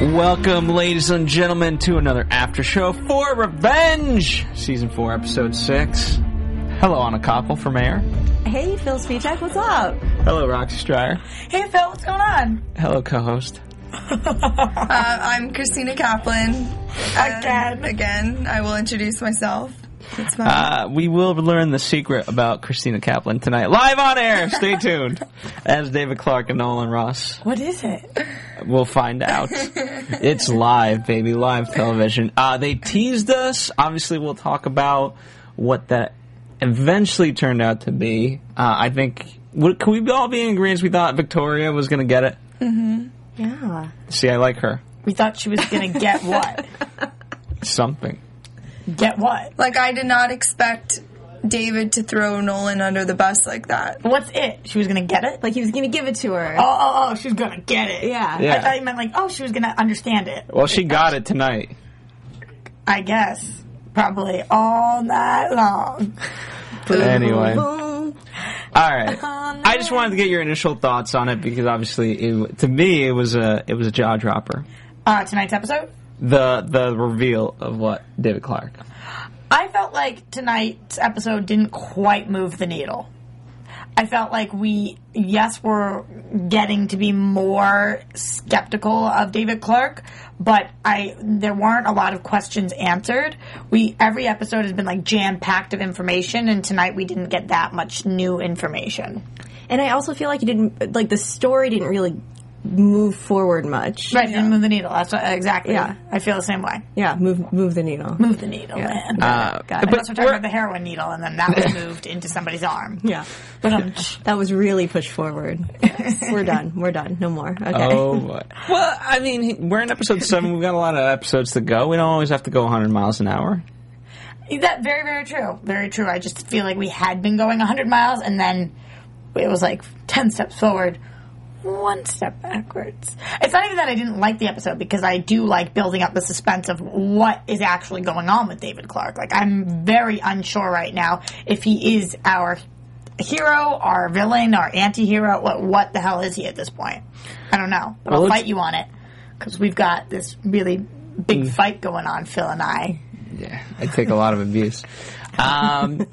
Welcome, ladies and gentlemen, to another after show for Revenge, season four, episode six. Hello, Anna Koppel for mayor. Hey, Phil Spitek, what's up? Hello, Roxy Striar. Hey Phil, what's going on? Hello, co-host. Uh, I'm Christina Kaplan. Again. And again, I will introduce myself. It's fine. Uh, we will learn the secret about Christina Kaplan tonight, live on air. Stay tuned. As David Clark and Nolan Ross. What is it? We'll find out. it's live, baby, live television. Uh, they teased us. Obviously, we'll talk about what that eventually turned out to be. Uh, I think. Would, can we all be in agreement? We thought Victoria was going to get it. Yeah. See, I like her. We thought she was gonna get what? Something. Get what? like, I did not expect David to throw Nolan under the bus like that. What's it? She was gonna get it? Like he was gonna give it to her. Oh, oh, oh, she was gonna get it. Yeah. Yeah. I thought you meant like, oh, she was gonna understand it. Well, she got it tonight. I guess. Probably all night long. Anyway. All right. I just wanted to get your initial thoughts on it because obviously, it, to me, it was a it was a jaw dropper. Uh, tonight's episode? The the reveal of what David Clark. I felt like tonight's episode didn't quite move the needle. I felt like we, yes, we're getting to be more skeptical of David Clark, but I there weren't a lot of questions answered. We every episode has been like jam packed of information, and tonight we didn't get that much new information. And I also feel like it didn't like the story didn't really move forward much. Right, didn't move the needle. That's what, exactly. Yeah. I feel the same way. Yeah, move move the needle. Move the needle, man. Uh, Got it. but Unless we're talking about the heroin needle, and then that was moved into somebody's arm. Yeah. But um, That was really pushed forward. Yes. We're done. We're done. No more. Okay. Oh, boy. well, I mean, we're in episode seven. We've got a lot of episodes to go. We don't always have to go 100 miles an hour. That very very true. Very true. I just feel like we had been going 100 miles and then it was like 10 steps forward, one step backwards. It's not even that I didn't like the episode because I do like building up the suspense of what is actually going on with David Clark. Like I'm very unsure right now if he is our hero, our villain, our anti-hero. What what the hell is he at this point? I don't know. But Well, I'll fight you on it because we've got this really big mm. fight going on, Phil and I. Yeah, I take a lot of abuse. Um,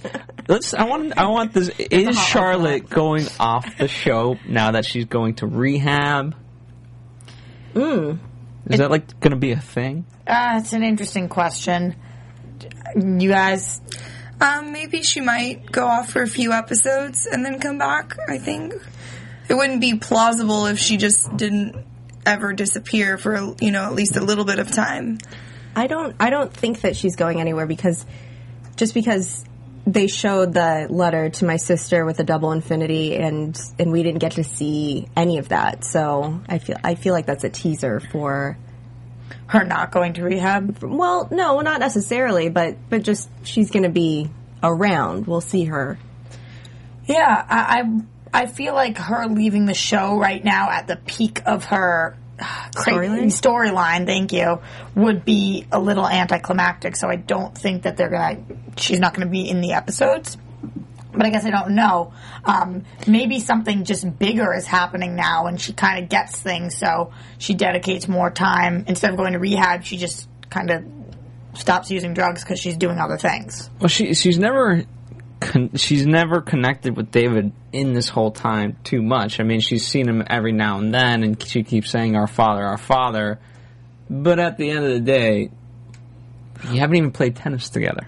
let's. I want. I want this. Is Charlotte going off the show now that she's going to rehab? Is that like going to be a thing? Uh, it's an interesting question. You guys, Um, maybe she might go off for a few episodes and then come back, I think. It wouldn't be plausible if she just didn't ever disappear for, you know, at least a little bit of time. I don't I don't think that she's going anywhere because just because they showed the letter to my sister with a double infinity and and we didn't get to see any of that. So I feel I feel like that's a teaser for her not going to rehab. well, no, not necessarily, but but just she's going to be around. We'll see her. Yeah, I, I I feel like her leaving the show right now at the peak of her Storyline? storyline, thank you, would be a little anticlimactic. So I don't think that they're gonna. She's not gonna be in the episodes. But I guess I don't know. Um, maybe something just bigger is happening now, and she kind of gets things, so she dedicates more time instead of going to rehab. She just kind of stops using drugs because she's doing other things. Well, she she's never con- she's never connected with David in this whole time too much. I mean, she's seen him every now and then, and she keeps saying "Our Father, Our Father," but at the end of the day, you haven't even played tennis together.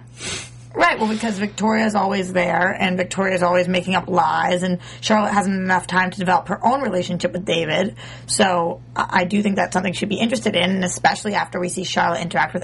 Right, well, because Victoria's always there, and Victoria's always making up lies, and Charlotte hasn't enough time to develop her own relationship with David. So I do think that's something she'd be interested in, and especially after we see Charlotte interact with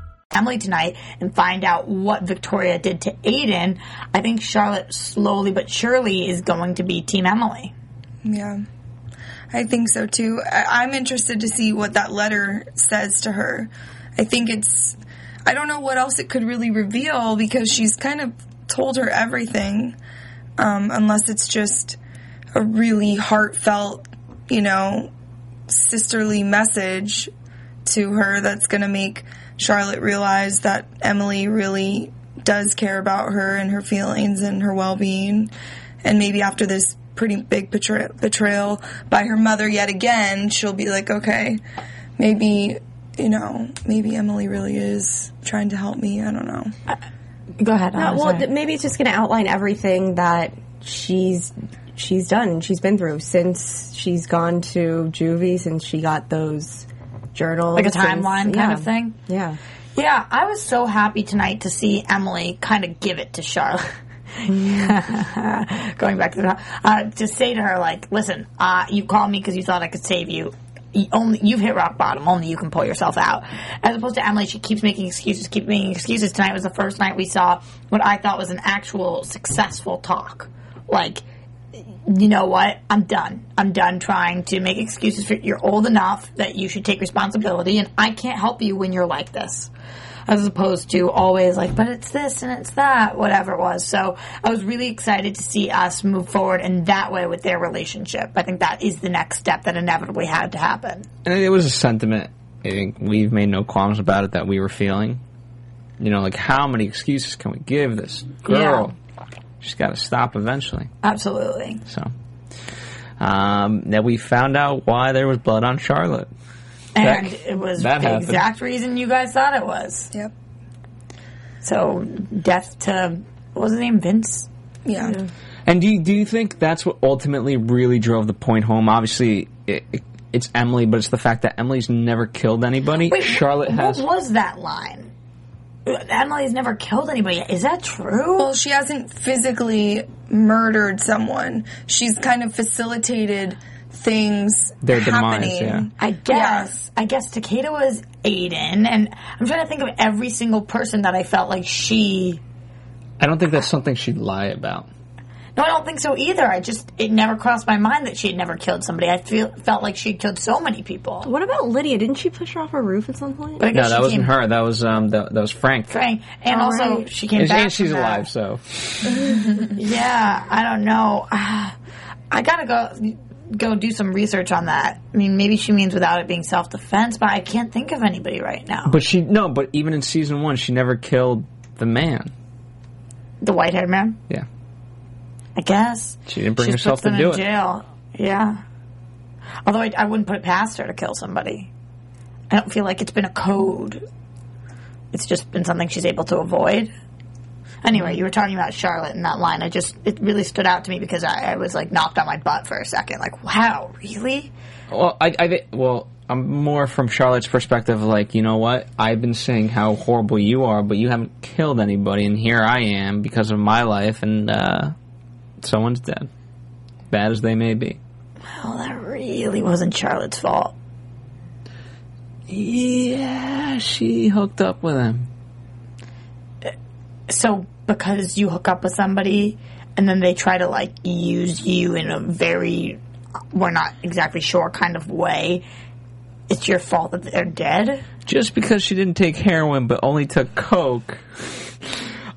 Emily tonight and find out what Victoria did to Aiden, I think Charlotte slowly but surely is going to be Team Emily. Yeah. I think so too. I- I'm interested to see what that letter says to her. I think it's, I don't know what else it could really reveal because she's kind of told her everything, um, unless it's just a really heartfelt, you know, sisterly message to her that's going to make Charlotte realize that Emily really does care about her and her feelings and her well-being. And maybe after this pretty big betray- betrayal by her mother yet again, she'll be like, okay, maybe, you know, maybe Emily really is trying to help me. I don't know. Uh, go ahead. No, Anna, well, th- maybe it's just going to outline everything that she's she's done, and she's been through since she's gone to juvie, since she got those journals, like a timeline kind yeah. of thing. Yeah. Yeah, I was so happy tonight to see Emily kind of give it to Charlotte. Going back to the uh, to say to her like, listen, uh, you called me because you thought I could save you. You only you've hit rock bottom. Only you can pull yourself out. As opposed to Emily, she keeps making excuses, keep making excuses. Tonight was the first night we saw what I thought was an actual successful talk. Like, you know what? I'm done. I'm done trying to make excuses for you're old enough that you should take responsibility and I can't help you when you're like this. As opposed to always like, but it's this and it's that, whatever it was. So I was really excited to see us move forward in that way with their relationship. I think that is the next step that inevitably had to happen. And it was a sentiment. I think we've made no qualms about it that we were feeling. You know, like how many excuses can we give this girl? She's got to stop eventually. Absolutely. So, um, then we found out why there was blood on Charlotte. And That- it was the happened. exact reason you guys thought it was. Yep. So death to, what was his name? Vince? Yeah. And do you, do you think that's what ultimately really drove the point home? Obviously, it, it, it's Emily, but it's the fact that Emily's never killed anybody. Wait, Charlotte what, has. What was that line? Emily's never killed anybody. Is that true? Well, she hasn't physically murdered someone. She's kind of facilitated things Their demise, happening. yeah. I guess. I guess Takeda was Aiden, and I'm trying to think of every single person that I felt like she. I don't think that's something she'd lie about. No, I don't think so either. I just it never crossed my mind that she had never killed somebody. I feel felt like she killed so many people. What about Lydia? Didn't she push her off a roof at some point? But I guess No, that wasn't her. That was um, that, that was Frank. Frank, and All also right. she came And, back. and she's from that. alive, so Yeah, I don't know. I gotta go go do some research on that. I mean, maybe she means without it being self defense, but I can't think of anybody right now. But she no, but even in season one, she never killed the man. the white haired man, Yeah, I guess. she didn't bring She herself puts to do in it. jail. Yeah. Although I, I wouldn't put it past her to kill somebody. I don't feel like it's been a code. It's just been something she's able to avoid. Anyway, you were talking about Charlotte in that line. I just it really stood out to me because I, I was like knocked on my butt for a second. Like, wow, really? Well, I, I well, I'm more from Charlotte's perspective. Like, you know what? I've been saying how horrible you are, but you haven't killed anybody, and here I am because of my life, and uh, someone's dead. Bad as they may be. Well, that really wasn't Charlotte's fault. Yeah, she hooked up with him. Uh, so because you hook up with somebody and then they try to like use you in a very we're not exactly sure kind of way, it's your fault that they're dead. Just because she didn't take heroin, but only took coke.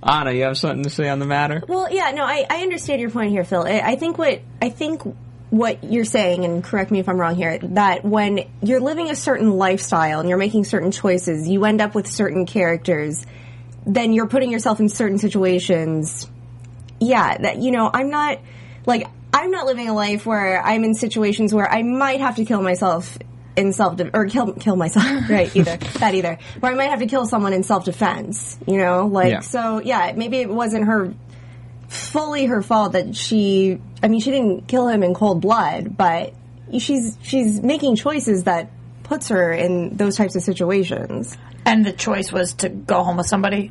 Anna, you have something to say on the matter? Well, yeah, no, I, I understand your point here, Phil. I, I think what I think what you're saying, and correct me if I'm wrong here, that when you're living a certain lifestyle and you're making certain choices, you end up with certain characters. Then you're putting yourself in certain situations. Yeah, that you know, I'm not like I'm not living a life where I'm in situations where I might have to kill myself in self de- or kill kill myself right either that either or I might have to kill someone in self defense you know like Yeah. so yeah maybe it wasn't her fully her fault that she I mean she didn't kill him in cold blood but she's she's making choices that puts her in those types of situations And the choice was to go home with somebody.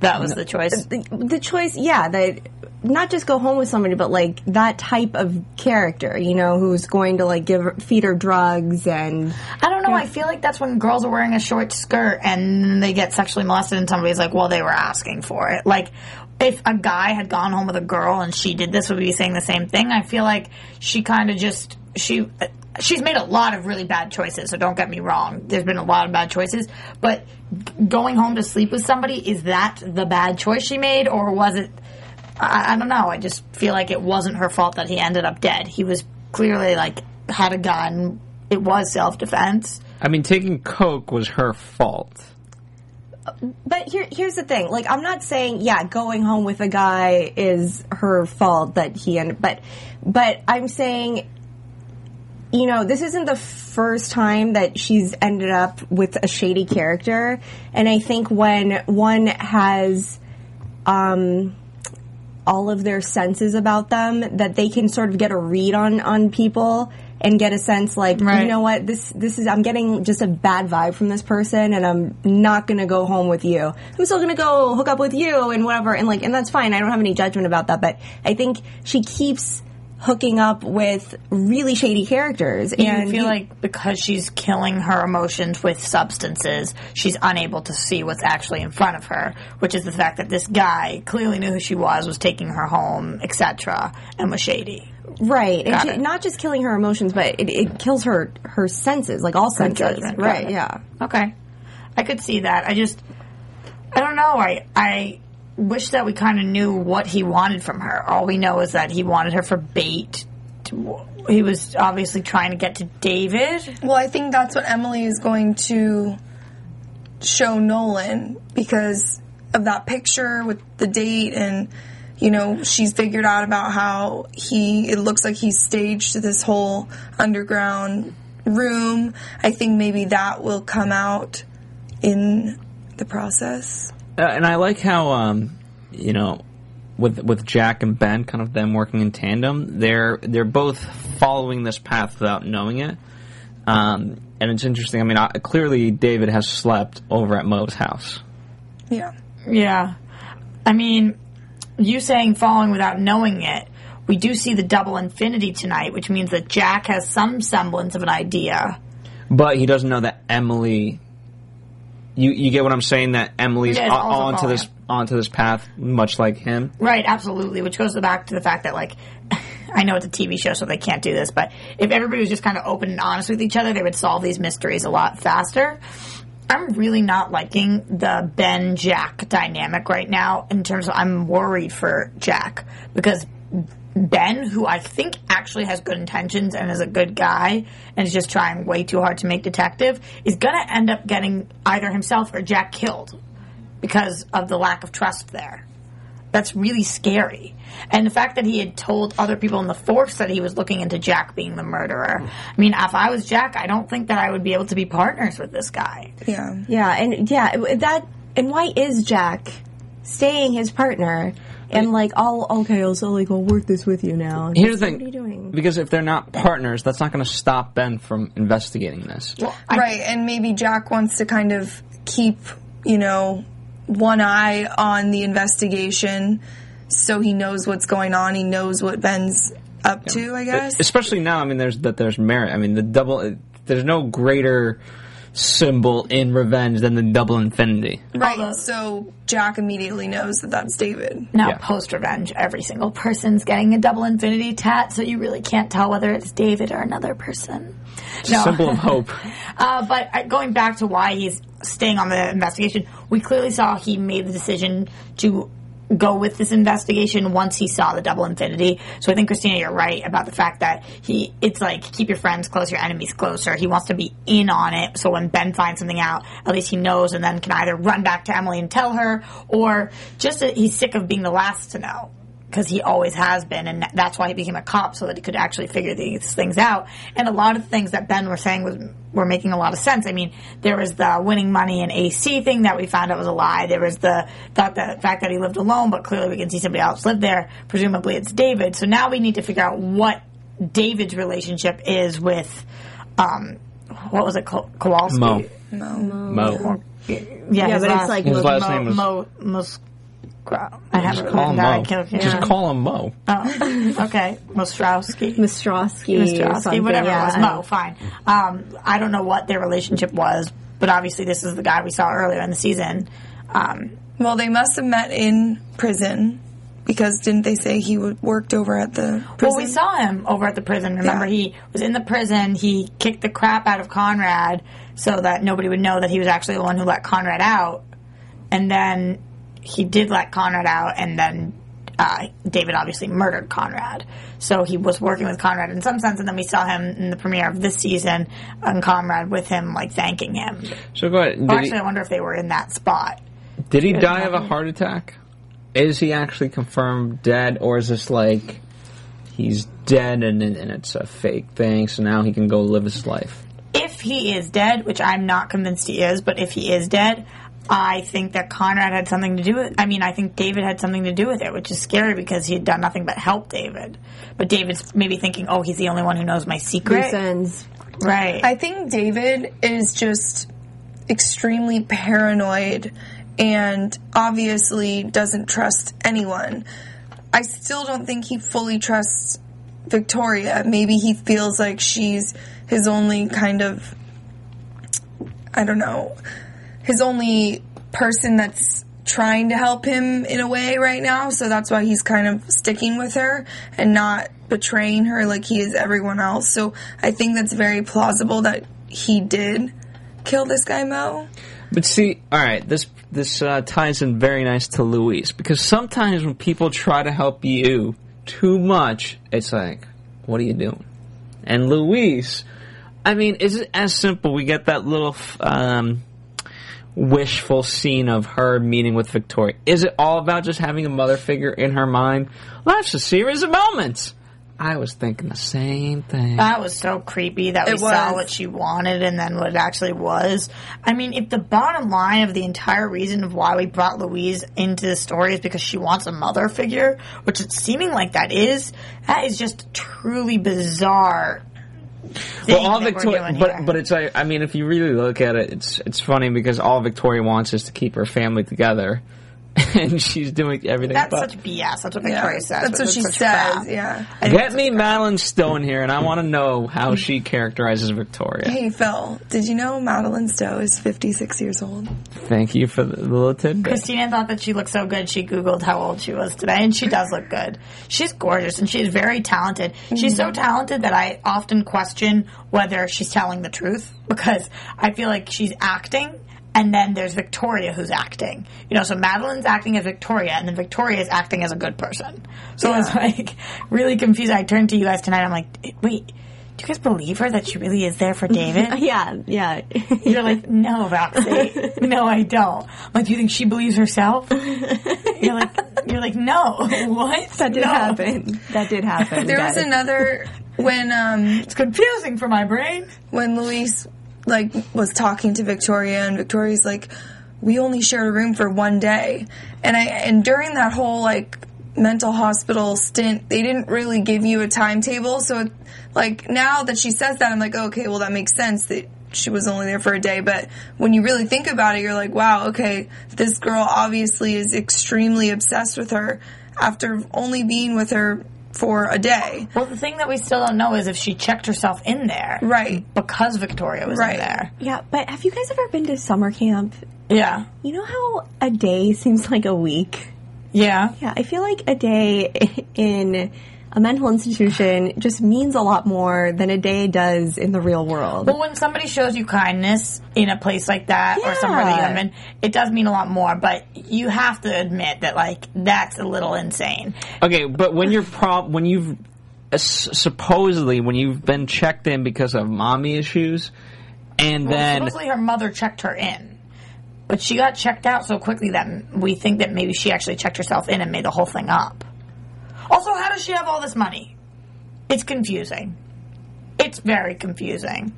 That was the choice. the, the choice yeah that not just go home with somebody but like that type of character you know who's going to like give her- feed her drugs and I don't know. I feel like that's when girls are wearing a short skirt and they get sexually molested, and somebody's like, "Well, they were asking for it." Like, if a guy had gone home with a girl and she did this, would we be saying the same thing? I feel like she kind of just she. She's made a lot of really bad choices, so don't get me wrong. There's been a lot of bad choices, but going home to sleep with somebody is that the bad choice she made, or was it? I, I don't know. I just feel like it wasn't her fault that he ended up dead. He was clearly like had a gun. It was self defense. I mean, taking coke was her fault. But here, here's the thing. Like, I'm not saying, yeah, going home with a guy is her fault that he ended, but, but I'm saying, you know, this isn't the first time that she's ended up with a shady character. And I think when one has, um, all of their senses about them, that they can sort of get a read on, on people and get a sense like, Right. you know what, this, this is, I'm getting just a bad vibe from this person and I'm not gonna go home with you. I'm still gonna go hook up with you and whatever and like, and that's fine. I don't have any judgment about that, but I think she keeps hooking up with really shady characters You and feel like because she's killing her emotions with substances, she's unable to see what's actually in front of her, which is the fact that this guy clearly knew who she was, was taking her home, etc., and was shady. right. And she, not just killing her emotions, but it, it kills her, her senses, like all senses. judgment, Right, yeah. Okay, I could see that. I just, I don't know. I I wish that we kind of knew what he wanted from her. All we know is that he wanted her for bait. He was obviously trying to get to David. Well, I think that's what Emily is going to show Nolan because of that picture with the date and you know she's figured out about how he it looks like he's staged this whole underground room. I think maybe that will come out in the process. Uh, and I like how, um, you know, with with Jack and Ben, kind of them working in tandem, they're they're both following this path without knowing it. Um, and it's interesting. I mean, I, clearly David has slept over at Mo's house. Yeah. Yeah. I mean, you saying following without knowing it, we do see the double infinity tonight, which means that Jack has some semblance of an idea. But he doesn't know that Emily. You you get what I'm saying? That Emily's onto this following. onto this path, much like him. Right, absolutely, which goes back to the fact that, like, I know it's a TV show, so they can't do this, but if everybody was just kind of open and honest with each other, they would solve these mysteries a lot faster. I'm really not liking the Ben Jack dynamic right now in terms of I'm worried for Jack because Ben, who I think actually has good intentions and is a good guy and is just trying way too hard to make detective, is going to end up getting either himself or Jack killed because of the lack of trust there. That's really scary. And the fact that he had told other people in the force that he was looking into Jack being the murderer. I mean, if I was Jack, I don't think that I would be able to be partners with this guy. Yeah. Yeah, and yeah, that and why is Jack staying his partner? And like, I'll okay, I'll so like I'll work this with you now. Here's the What thing: are you doing? because if they're not partners, that's not going to stop Ben from investigating this. right, and maybe Jack wants to kind of keep, you know, one eye on the investigation so he knows what's going on. He knows what Ben's up to, I guess. Especially now, I mean, there's that there's merit. I mean, the double. There's no greater symbol in revenge than the double infinity. Right, Although- so Jack immediately knows that that's David. Now, Yeah. post revenge, every single person's getting a double infinity tat, so you really can't tell whether it's David or another person. No. Symbol of hope. Uh, but uh, going back to why he's staying on the investigation, we clearly saw he made the decision to go with this investigation once he saw the double infinity. So I think Christina, you're right about the fact that he, it's like keep your friends close, your enemies closer. He wants to be in on it. So when Ben finds something out, at least he knows and then can either run back to Emily and tell her or just he's sick of being the last to know. Because he always has been, and that's why he became a cop so that he could actually figure these things out. And a lot of things that Ben was saying was were making a lot of sense. I mean, there was the winning money in AC thing that we found out was a lie. There was the thought that the fact that he lived alone, but clearly we can see somebody else lived there. Presumably it's David. So now we need to figure out what David's relationship is with, um, what was it, Kowalski? Mo. Mo. Yeah, Yeah, his but it's like His last Mo, name was- Mo, Mos- I have it Call written him down. Mo. I killed him. Just call him Mo. Oh, okay. Mostrowski. Mistrowski, Mr. something, whatever yeah. it was. Mo, fine. Um, I don't know what their relationship was, but obviously this is the guy we saw earlier in the season. Um, Well, they must have met in prison because didn't they say he w- worked over at the prison? well, we saw him over at the prison. Remember, Yeah. he was in the prison. He kicked the crap out of Conrad so that nobody would know that he was actually the one who let Conrad out. And then he did let Conrad out, and then uh, David obviously murdered Conrad. So he was working with Conrad in some sense, and then we saw him in the premiere of this season, and Conrad with him, like thanking him. So go ahead. Well, he, actually, I wonder if they were in that spot. did he die of a heart attack? Is he actually confirmed dead, or is this like he's dead and, and it's a fake thing, so now he can go live his life? If he is dead, which I'm not convinced he is, but if he is dead, I think that Conrad had something to do with. It. I mean, I think David had something to do with it, which is scary because he had done nothing but help David. But David's maybe thinking, "Oh, he's the only one who knows my secret." Loose. Right. I think David is just extremely paranoid and obviously doesn't trust anyone. I still don't think he fully trusts Victoria. Maybe he feels like she's his only kind of I don't know, his only person that's trying to help him in a way right now, so that's why he's kind of sticking with her and not betraying her like he is everyone else. So I think that's very plausible that he did kill this guy Mo. But see, all right, this this uh, ties in very nice to Louise because sometimes when people try to help you too much, it's like, what are you doing? And Louise, I mean, is it as simple? We get that little um, wishful scene of her meeting with Victoria. Is it all about just having a mother figure in her mind? Life's a series of moments. I was thinking the same thing. That was so creepy that we It saw was. what she wanted and then what it actually was. I mean, if the bottom line of the entire reason of why we brought Louise into the story is because she wants a mother figure, which it's seeming like that is, that is just truly bizarre. Well, all Victoria, but but it's like I mean, if you really look at it, it's it's funny because all Victoria wants is to keep her family together, and she's doing everything. that's but such BS. That's what Yeah, Victoria says. that's what she says. crap. Yeah. I Get me such crap. Madeleine Stowe here, and I want to know how she characterizes Victoria. Hey Phil, did you know Madeleine Stowe is 56 years old? Thank you for the little tidbit. Christina thought that she looked so good. She Googled how old she was today, and she does look good. She's gorgeous and she's very talented. She's so mm-hmm. talented that I often question whether she's telling the truth because I feel like she's acting. And then there's Victoria who's acting. You know, so Madeleine's acting as Victoria, and then Victoria is acting as a good person. So it's like really confusing. I turned to you guys tonight. I'm like, wait, do you guys believe her that she really is there for David? Yeah, yeah. You're like, no, Roxy. no, I don't. I'm like, do you think she believes herself? You're like, you're like, no. What? that did No. happen. That did happen. There was another when um It's confusing for my brain. when Louise like was talking to Victoria and Victoria's like we only shared a room for one day. And I and during that whole like mental hospital stint they didn't really give you a timetable. So it, like now that she says that I'm like oh, okay well that makes sense that she was only there for a day. But when you really think about it you're like wow okay this girl obviously is extremely obsessed with her after only being with her for a day Well, the thing that we still don't know is if she checked herself in there. Right. Because Victoria was Right. in there. Yeah, but have you guys ever been to summer camp? Yeah. You know how a day seems like a week? Yeah. Yeah, I feel like a day in a mental institution just means a lot more than a day does in the real world. Well, when somebody shows you kindness in a place like that or somewhere that you Yeah. haven't been, it does mean a lot more. But you have to admit that, like, that's a little insane. Okay, but when you're prob when you've uh, supposedly when you've been checked in because of mommy issues, and Well, then supposedly her mother checked her in, but she got checked out so quickly that we think that maybe she actually checked herself in and made the whole thing up. Also, how does she have all this money? It's confusing. It's very confusing.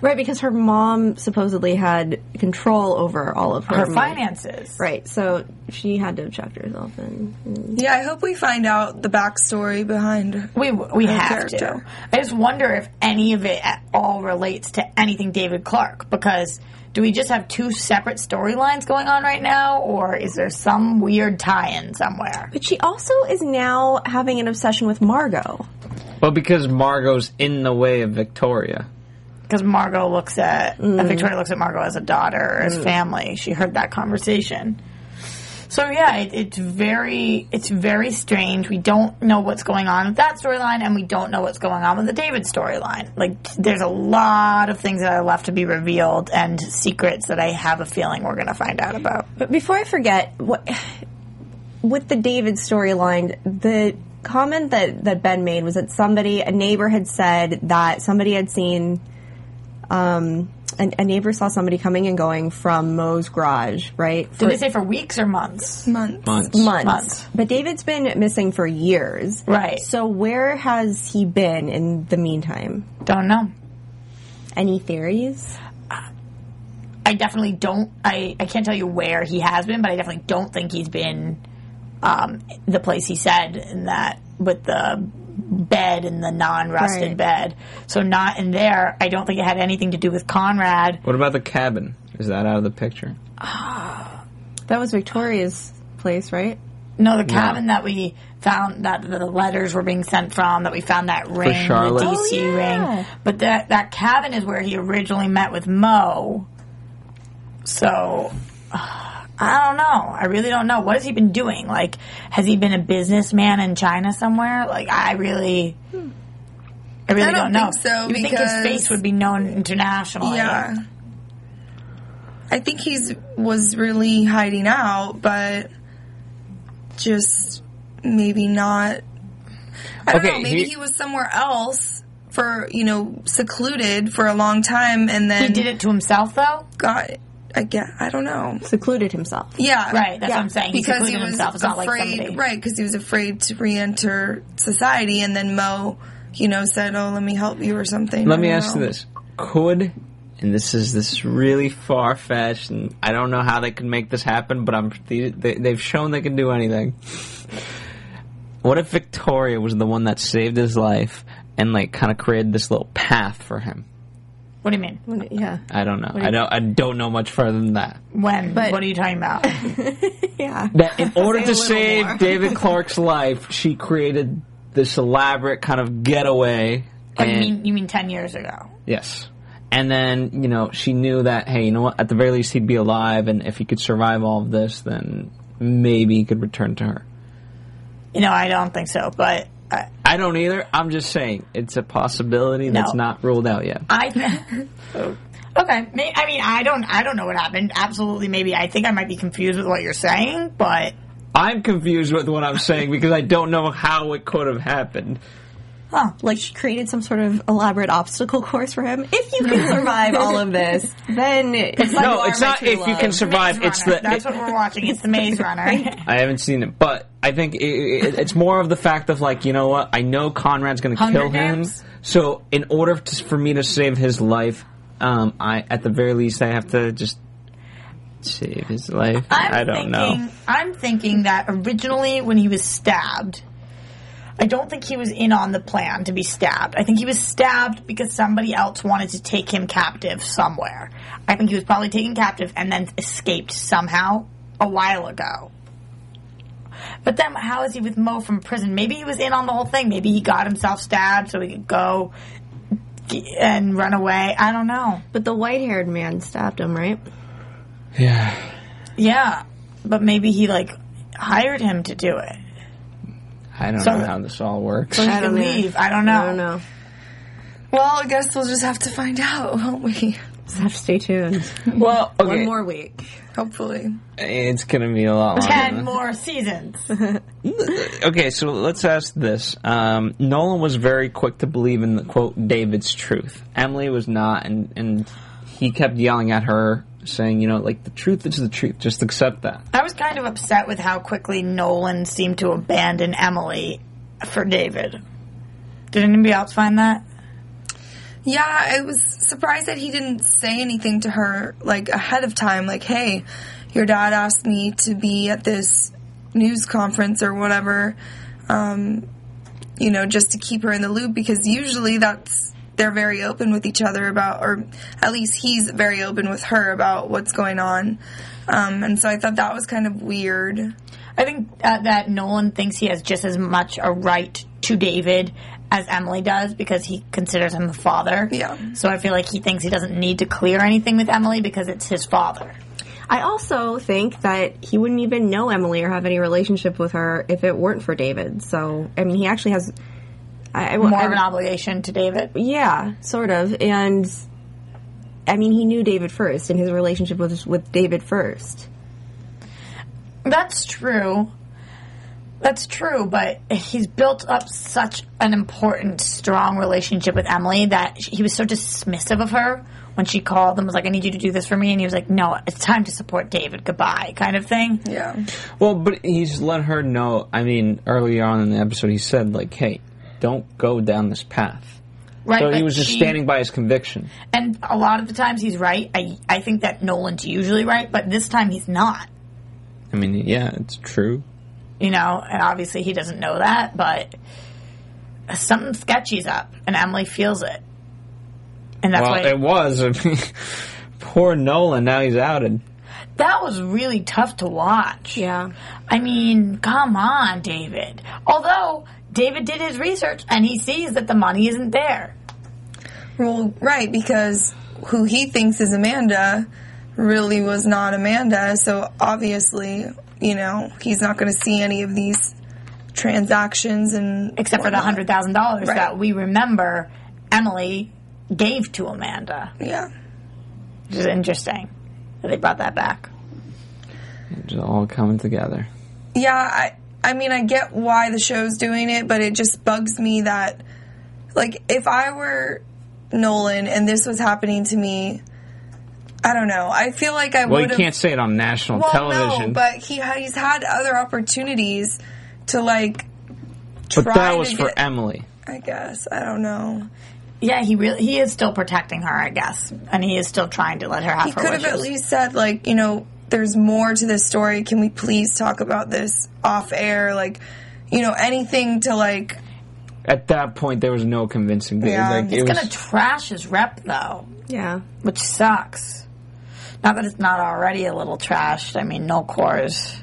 Right, because her mom supposedly had control over all of her, Her finances. Right, so she had to have checked herself in. Yeah, I hope we find out the backstory behind. We we Her have to. I just wonder if any of it at all relates to anything David Clark because do we just have two separate storylines going on right now or is there some weird tie-in somewhere? But she also is now having an obsession with Margot. Well, because Margot's in the way of Victoria. Because Margot looks at Mm. uh, Victoria looks at Margot as a daughter or as family. She heard that conversation. So yeah, it, it's very it's very strange. We don't know what's going on with that storyline, and we don't know what's going on with the David storyline. Like, there's a lot of things that are left to be revealed and secrets that I have a feeling we're going to find out about. But before I forget, what with the David storyline, the comment that, that Ben made was that somebody, a neighbor had said that somebody had seen, um, a, a neighbor saw somebody coming and going from Mo's garage, right? Did they say for weeks or months? Months. Months. months. Months. But David's been missing for years. Right. So where has he been in the meantime? Don't know. Any theories? I definitely don't. I, I can't tell you where he has been, but I definitely don't think he's been um, the place he said in that with the bed in the non-rusted Right. bed. So not in there. I don't think it had anything to do with Conrad. What about the cabin? Is that out of the picture? Ah. That was Victoria's place, right? No, the cabin that we found that the letters were being sent from, that we found that ring, the DC Oh, yeah. ring. But that that cabin is where he originally met with Mo. So I don't know. I really don't know. What has he been doing? Like, has he been a businessman in China somewhere? Like, I really, I really I don't know. think so, you think his face would be known internationally. Yeah. I think he's was really hiding out, but just maybe not. I don't Okay, know. Maybe he- he, was somewhere else for you know secluded for a long time, and then He did it to himself, though. got. I get. I don't know. Secluded himself. Yeah, Right, that's yeah. what I'm saying. He Because he secluded was himself. It's not like afraid, right? Because he was afraid to re-enter society, and then Mo, you know, said, "Oh, let me help you" or something. Let me don't ask you this: Could, and this is this is really far fetched, and I don't know how they can make this happen, but I'm they, they, they've shown they can do anything. What if Victoria was the one that saved his life and like kind of created this little path for him? What do you mean? Yeah. I don't know. I don't. I don't know much further than that. When? But- what are you talking about? Yeah. That in order to save more. David Clark's life, she created this elaborate kind of getaway. Oh, you mean you mean ten years ago? Yes. And then, you know, she knew that, hey, you know what, at the very least he'd be alive, and if he could survive all of this, then maybe he could return to her. You know, I don't think so. But I don't either. I'm just saying, it's a possibility that's not ruled out yet. I okay. I mean, I don't. I don't know what happened. Absolutely, maybe. I think I might be confused with what you're saying, but I'm confused with what I'm saying because I don't know how it could have happened. Like she created some sort of elaborate obstacle course for him. If you can survive all of this, then it's like No, it's not true if you can survive. Maze It's Runner. the. That's what we're watching. It's the Maze Runner. I haven't seen it, but I think it, it, it's more of the fact of like, you know what? I know Conrad's going to Hunger kill him, Games? so in order to, for me to save his life, um, I at the very least I have to just save his life. I'm I don't thinking, know. I'm thinking that originally when he was stabbed, I don't think he was in on the plan to be stabbed. I think he was stabbed because somebody else wanted to take him captive somewhere. I think he was probably taken captive and then escaped somehow a while ago. But then, how is he with Mo from prison? Maybe he was in on the whole thing. Maybe he got himself stabbed so he could go and run away. I don't know. But the white-haired man stabbed him, right? Yeah. Yeah, but maybe he like hired him to do it. I don't So- know how this all works. So he I could don't know. I don't know. I don't know. Well, I guess we'll just have to find out, won't we? Just have to stay tuned. Well, okay, One more week. Hopefully. it's gonna be a lot longer. Ten more seasons. Okay, so let's ask this. Um, Nolan was very quick to believe in the quote David's truth. Emily was not, and and he kept yelling at her saying, you know, like the truth is the truth. Just accept that. I was kind of upset with how quickly Nolan seemed to abandon Emily for David. Did anybody else find that? Yeah, I was surprised that he didn't say anything to her like ahead of time, like, "Hey, your dad asked me to be at this news conference or whatever." Um, you know, just to keep her in the loop because usually that's they're very open with each other about, or at least he's very open with her about what's going on. Um, and so I thought that was kind of weird. I think uh, that Nolan thinks he has just as much a right to David as Emily does because he considers him a father. Yeah. So I feel like he thinks he doesn't need to clear anything with Emily because it's his father. I also think that he wouldn't even know Emily or have any relationship with her if it weren't for David. So, I mean, he actually has I, I, More I- of an obligation to David. Yeah, sort of. And I mean, he knew David first, and his relationship was with David first. That's true. That's true, but he's built up such an important, strong relationship with Emily that he was so dismissive of her when she called and was like, I need you to do this for me. And he was like, No, it's time to support David. Goodbye, kind of thing. Yeah. Well, but he's let her know. I mean, earlier on in the episode, he said, like, hey, don't go down this path. Right. so he was just she- standing by his conviction. And a lot of the times he's right. I, I think that Nolan's usually right, but this time he's not. I mean, yeah, it's true. You know, and obviously he doesn't know that, but something sketchy's up, and Emily feels it. And that's well, why it was. I mean, poor Nolan. Now he's outed. that was really tough to watch. Yeah. I mean, come on, David. Although David did his research and he sees that the money isn't there. Well, right, because who he thinks is Amanda really was not Amanda, so obviously, you know, he's not going to see any of these transactions and Except for the hundred thousand dollars Right. that we remember Emily gave to Amanda. Yeah. Which is interesting. that They brought that back. It's all coming together. Yeah, I I mean, I get why the show's doing it, but it just bugs me that like if I were Nolan and this was happening to me, I don't know. I feel like I would. Well, would you can't say it on national well, television. No, but he he's had other opportunities to like But try that to was for get- Emily. I guess. I don't know. Yeah, he really he is still protecting her, I guess, and he is still trying to let her have He her could have at least said, like, you know, there's more to this story. Can we please talk about this off air? Like, you know, anything to, like, At that point, there was no convincing. David. Yeah. like, It's it It's was, gonna trash his rep though, Yeah. which sucks. Not that it's not already a little trashed. I mean, NolCorp's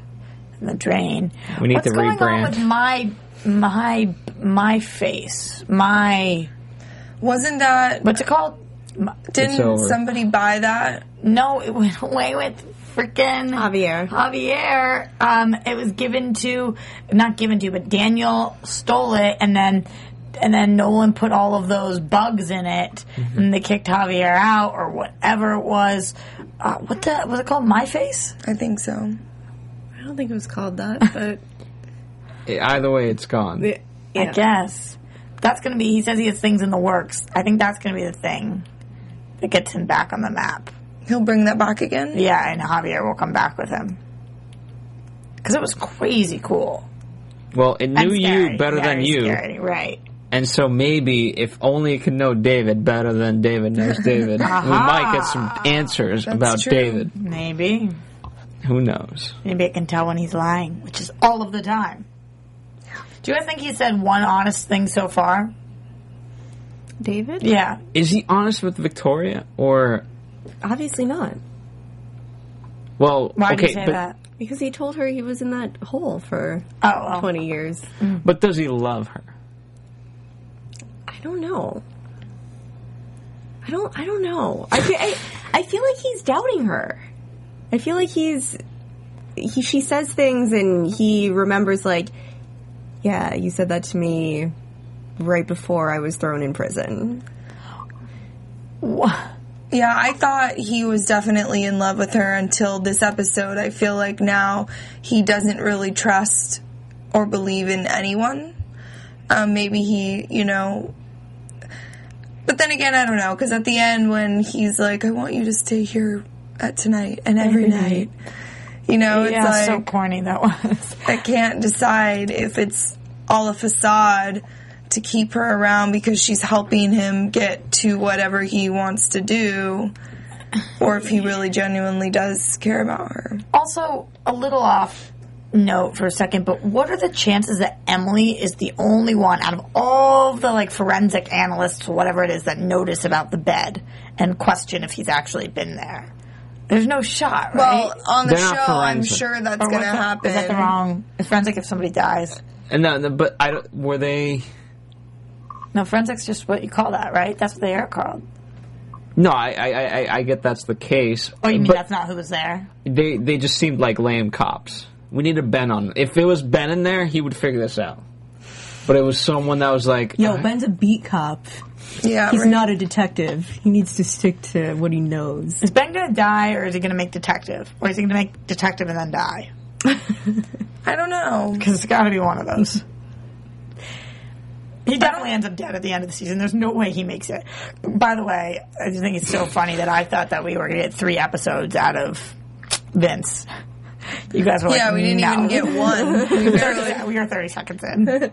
in the drain. We need What's to going on rebrand. with my my my face? My wasn't that, what's it called? Didn't somebody buy that? no, it went away with freaking Javier. Javier. Um, it was given to, not given to, but Daniel stole it, and then and then Nolan put all of those bugs in it, and they kicked Javier out or whatever it was. Uh, what the was it called? My face. I think so. I don't think it was called that, but either way, it's gone. I guess that's gonna be. He says he has things in the works. I think that's gonna be the thing that gets him back on the map. He'll bring that back again? Yeah, and Javier will come back with him because it was crazy cool. Well, it And knew scary. you better than you, scary, right? and so maybe if only it could know David better than David knows David, we might get some answers about true. David. Maybe. Who knows? Maybe it can tell when he's lying, which is all of the time. Do you guys think he said one honest thing so far? David? Yeah. Is he honest with Victoria, or Obviously not. well? Why okay, do you say but that? Because he told her he was in that hole for Oh, well. 20 years. Mm. but does he love her? I don't know. I don't. I don't know. I feel, I, I feel like he's doubting her. I feel like he's. He, she says things and he remembers like, yeah, you said that to me right before I was thrown in prison. Yeah, I thought he was definitely in love with her until this episode. I feel like now he doesn't really trust or believe in anyone. Um, maybe he, you know. But then again, I don't know, because at the end, when he's like, I want you to stay here at tonight and every, night. You know, it's yeah, like so corny that was. I can't decide if it's all a facade to keep her around because she's helping him get to whatever he wants to do, or if he really genuinely does care about her. Also, a little off note for a second, but what are the chances that Emily is the only one out of all the like forensic analysts, or whatever it is, that notice about the bed and question if he's actually been there? There's no shot, right? Well, on the They're show, I'm sure that's going to happen. Is that the wrong? Is forensic if somebody dies? And no, no, but I don't, were they? No, forensic's just what you call that, right? That's what they are called. No, I, I, I, I get that's the case. Oh, you mean but that's not who was there? they, they just seemed like lame cops. We need a Ben on. If it was Ben in there, he would figure this out. But it was someone that was like, Yo, Ben's a beat cop. yeah, He's right. not a detective. He needs to stick to what he knows. Is Ben gonna die, or is he gonna make detective, or is he gonna make detective and then die? I don't know. Because it's got to be one of those. He definitely ends up dead at the end of the season. There's no way he makes it. By the way, I just think it's so funny that I thought that we were going to get three episodes out of Vince. You guys were like, Yeah, we didn't no. even get one. We barely- Yeah, we are 30 seconds in.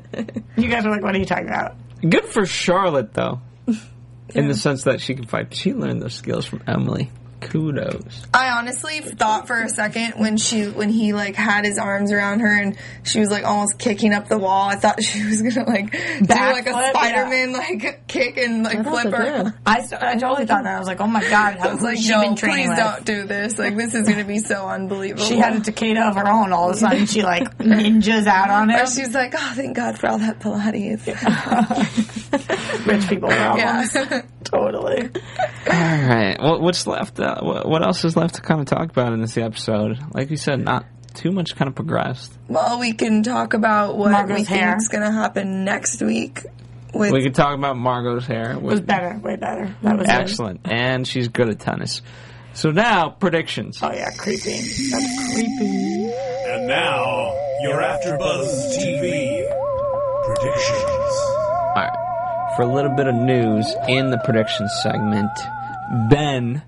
You guys were like, what are you talking about? good for Charlotte though, in the sense that she can fight. She learned those skills from Emily. Kudos. I honestly thought for a second when she when he like had his arms around her and she was like almost kicking up the wall. I thought she was gonna like do like a Backflip, Spider Man like kick and like flip her. I, st- I totally thought that. I was like, oh my God, I was like, no, please with? don't do this. Like this is gonna be so unbelievable. She had a Takeda of her own. All of a sudden, she like ninjas out on him. Or she's like, oh, thank God for all that Pilates. Rich people problems. Yeah. Totally. All right. Well, what's left? Uh, what what else is left to kind of talk about in this episode? Like we said, not too much kind of progressed. well, we can talk about what Margaux's we hair. think is gonna happen next week. With We could talk about Margaux's hair. It was better, way better. That was it. Excellent, and she's good at tennis. So now predictions. Oh yeah, creepy. That's creepy. And now, your AfterBuzz TV predictions. All right. For a little bit of news in the predictions segment, Ben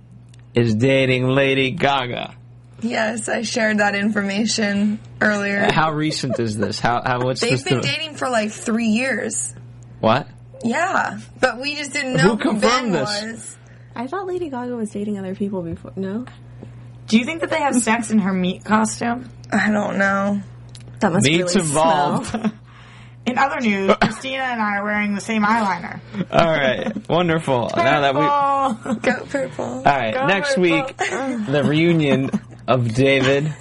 is dating Lady Gaga. yes, I shared that information earlier. How recent is this? How how what's They've this? been to- dating for like three years. what? Yeah, but we just didn't know Who who, confirmed Ben this? was. I thought Lady Gaga was dating other people before. No, Do you think that they have sex in her meat costume? I don't know. that must Meats really involved. smell. In other news, Christina and I are wearing the same eyeliner. All right, wonderful. Now that we all Go purple. All right, Go next purple. week the reunion of David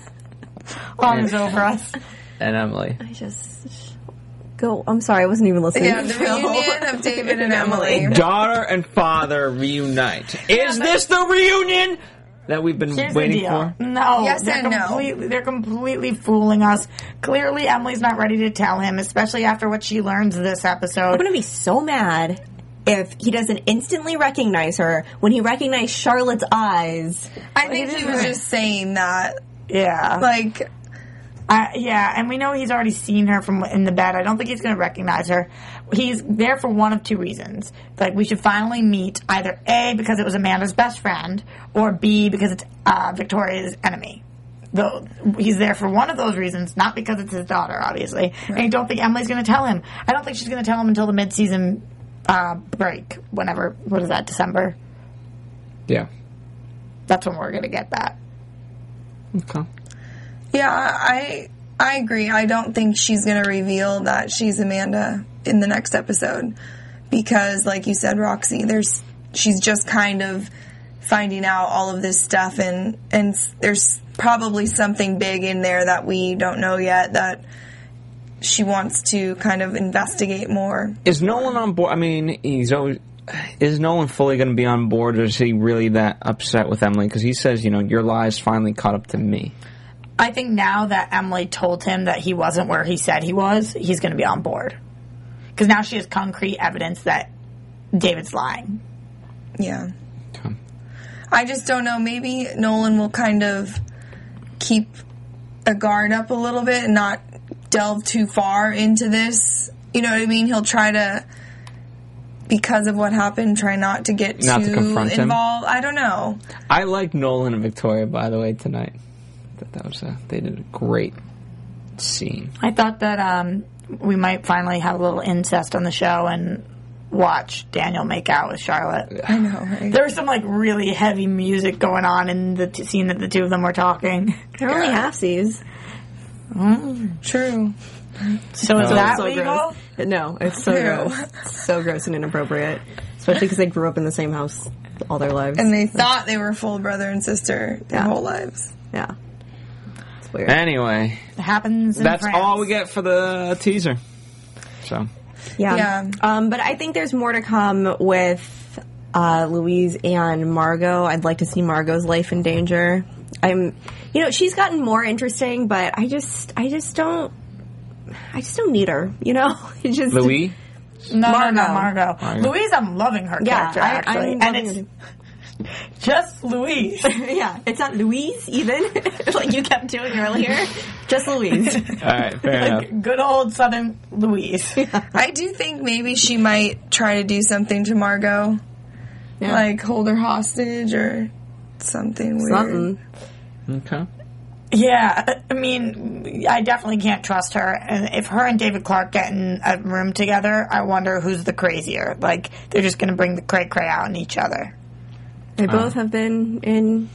on over us. and Emily. I just go. I'm sorry, I wasn't even listening. Yeah, the reunion of David and Emily. Daughter and father reunite. Is this the reunion that we've been Here's the waiting for? No, Yes they're and no. completely they're completely fooling us. Clearly, Emily's not ready to tell him, especially after what she learns this episode. I'm gonna be so mad if he doesn't instantly recognize her when he recognized Charlotte's eyes. I think he was just saying that. Yeah, Like, Uh, yeah, and we know he's already seen her from in the bed. I don't think he's going to recognize her. He's there for one of two reasons. Like, we should finally meet either A, because it was Amanda's best friend, or B, because it's uh, Victoria's enemy. Though he's there for one of those reasons, not because it's his daughter, obviously. And I don't think Emily's going to tell him. I don't think she's going to tell him until the mid-season uh, break, whenever. What is that? December. Yeah. That's when we're going to get that. Okay. Yeah, I I agree. I don't think she's going to reveal that she's Amanda in the next episode because, like you said, Roxy, there's she's just kind of finding out all of this stuff, and and there's probably something big in there that we don't know yet that she wants to kind of investigate more. Is Nolan on board? I mean, he's always. Is Nolan fully going to be on board, or is he really that upset with Emily? Because he says, you know, your lies finally caught up to me. I think now that Emily told him that he wasn't where he said he was, he's going to be on board. Because now she has concrete evidence that David's lying. Yeah. I just don't know. Maybe Nolan will kind of keep a guard up a little bit and not delve too far into this. You know what I mean? He'll try to because of what happened, try not to get Not to too confront him? involved. I don't know. I like Nolan and Victoria, by the way, tonight. That that was a, they did a great scene. I thought that um, we might finally have a little incest on the show and watch Daniel make out with Charlotte. I know, right? There was some like really heavy music going on in the t- scene that the two of them were talking. They're only halfsies. True. So is that so legal? gross. No, it's so Ew. gross. So gross and inappropriate. Especially because they grew up in the same house all their lives. And they thought they were full brother and sister their Yeah. whole lives. yeah. It's. Anyway, It happens. In that's France. all we get for the teaser. So Yeah. Yeah. Um, but I think there's more to come with uh, Louise and Margaux. I'd like to see Margaux's life in danger. I'm, you know, she's gotten more interesting, but I just, I just don't, I just don't need her. You know, it just Louise. No, no, no, Margaux. Margaux. Margaux. Louise, I'm loving her Yeah, character I- actually, I'm and loving it's just Louise. yeah, it's not Louise even, like you kept doing earlier. Just Louise. all right, fair enough. Good old Southern Louise. I do think maybe she might try to do something to Margaux. Yeah. Like hold her hostage or something weird. Something. Okay. Yeah, I mean, I definitely can't trust her. And if her and David Clarke get in a room together, I wonder who's the crazier. Like, they're just going to bring the cray cray out in each other. They ah. both have been in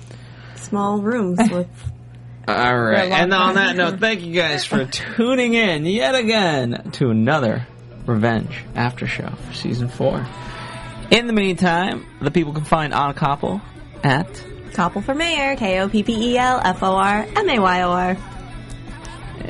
small rooms with. All right. And on time. that note, thank you guys for tuning in yet again to another Revenge After Show for season four. In the meantime, the people can find Anna Koppel at Koppel for Mayor, K O P P E L F O R M A Y O R.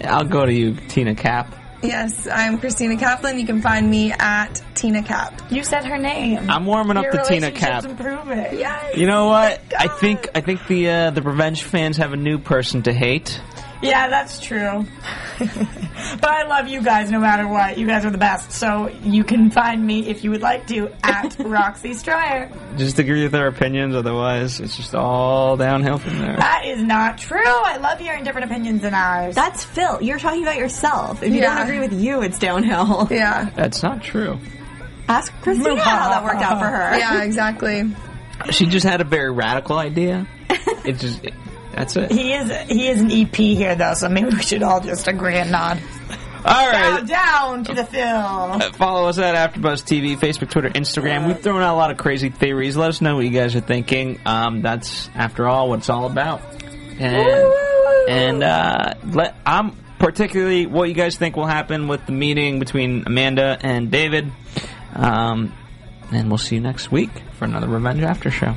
I'll go to you, Tina Cap. Yes, I'm Christina Kaplan. You can find me at Tina Cap. You said her name. I'm warming up Your the Tina Cap. improving. Yes. You know what? I think I think the uh, the Revenge fans have a new person to hate. Yeah, that's true. but I love you guys no matter what. You guys are the best. So you can find me if you would like to at Roxy Striar. Just agree with their opinions, otherwise it's just all downhill from there. That is not true. I love hearing different opinions than ours. That's Phil. You're talking about yourself. If you Yeah. don't agree with you, it's downhill. Yeah. That's not true. Ask Christina how that worked out for her. Yeah, exactly. She just had a very radical idea. It just it- that's it. he is he is an EP here though, so maybe we should all just agree and nod. All right. Bow down to the film. Follow us at AfterBuzz TV, Facebook, Twitter, Instagram. We've thrown out a lot of crazy theories. Let us know what you guys are thinking. Um, that's after all what it's all about. And and uh, let I'm particularly what you guys think will happen with the meeting between Amanda and David. Um, and we'll see you next week for another Revenge After Show.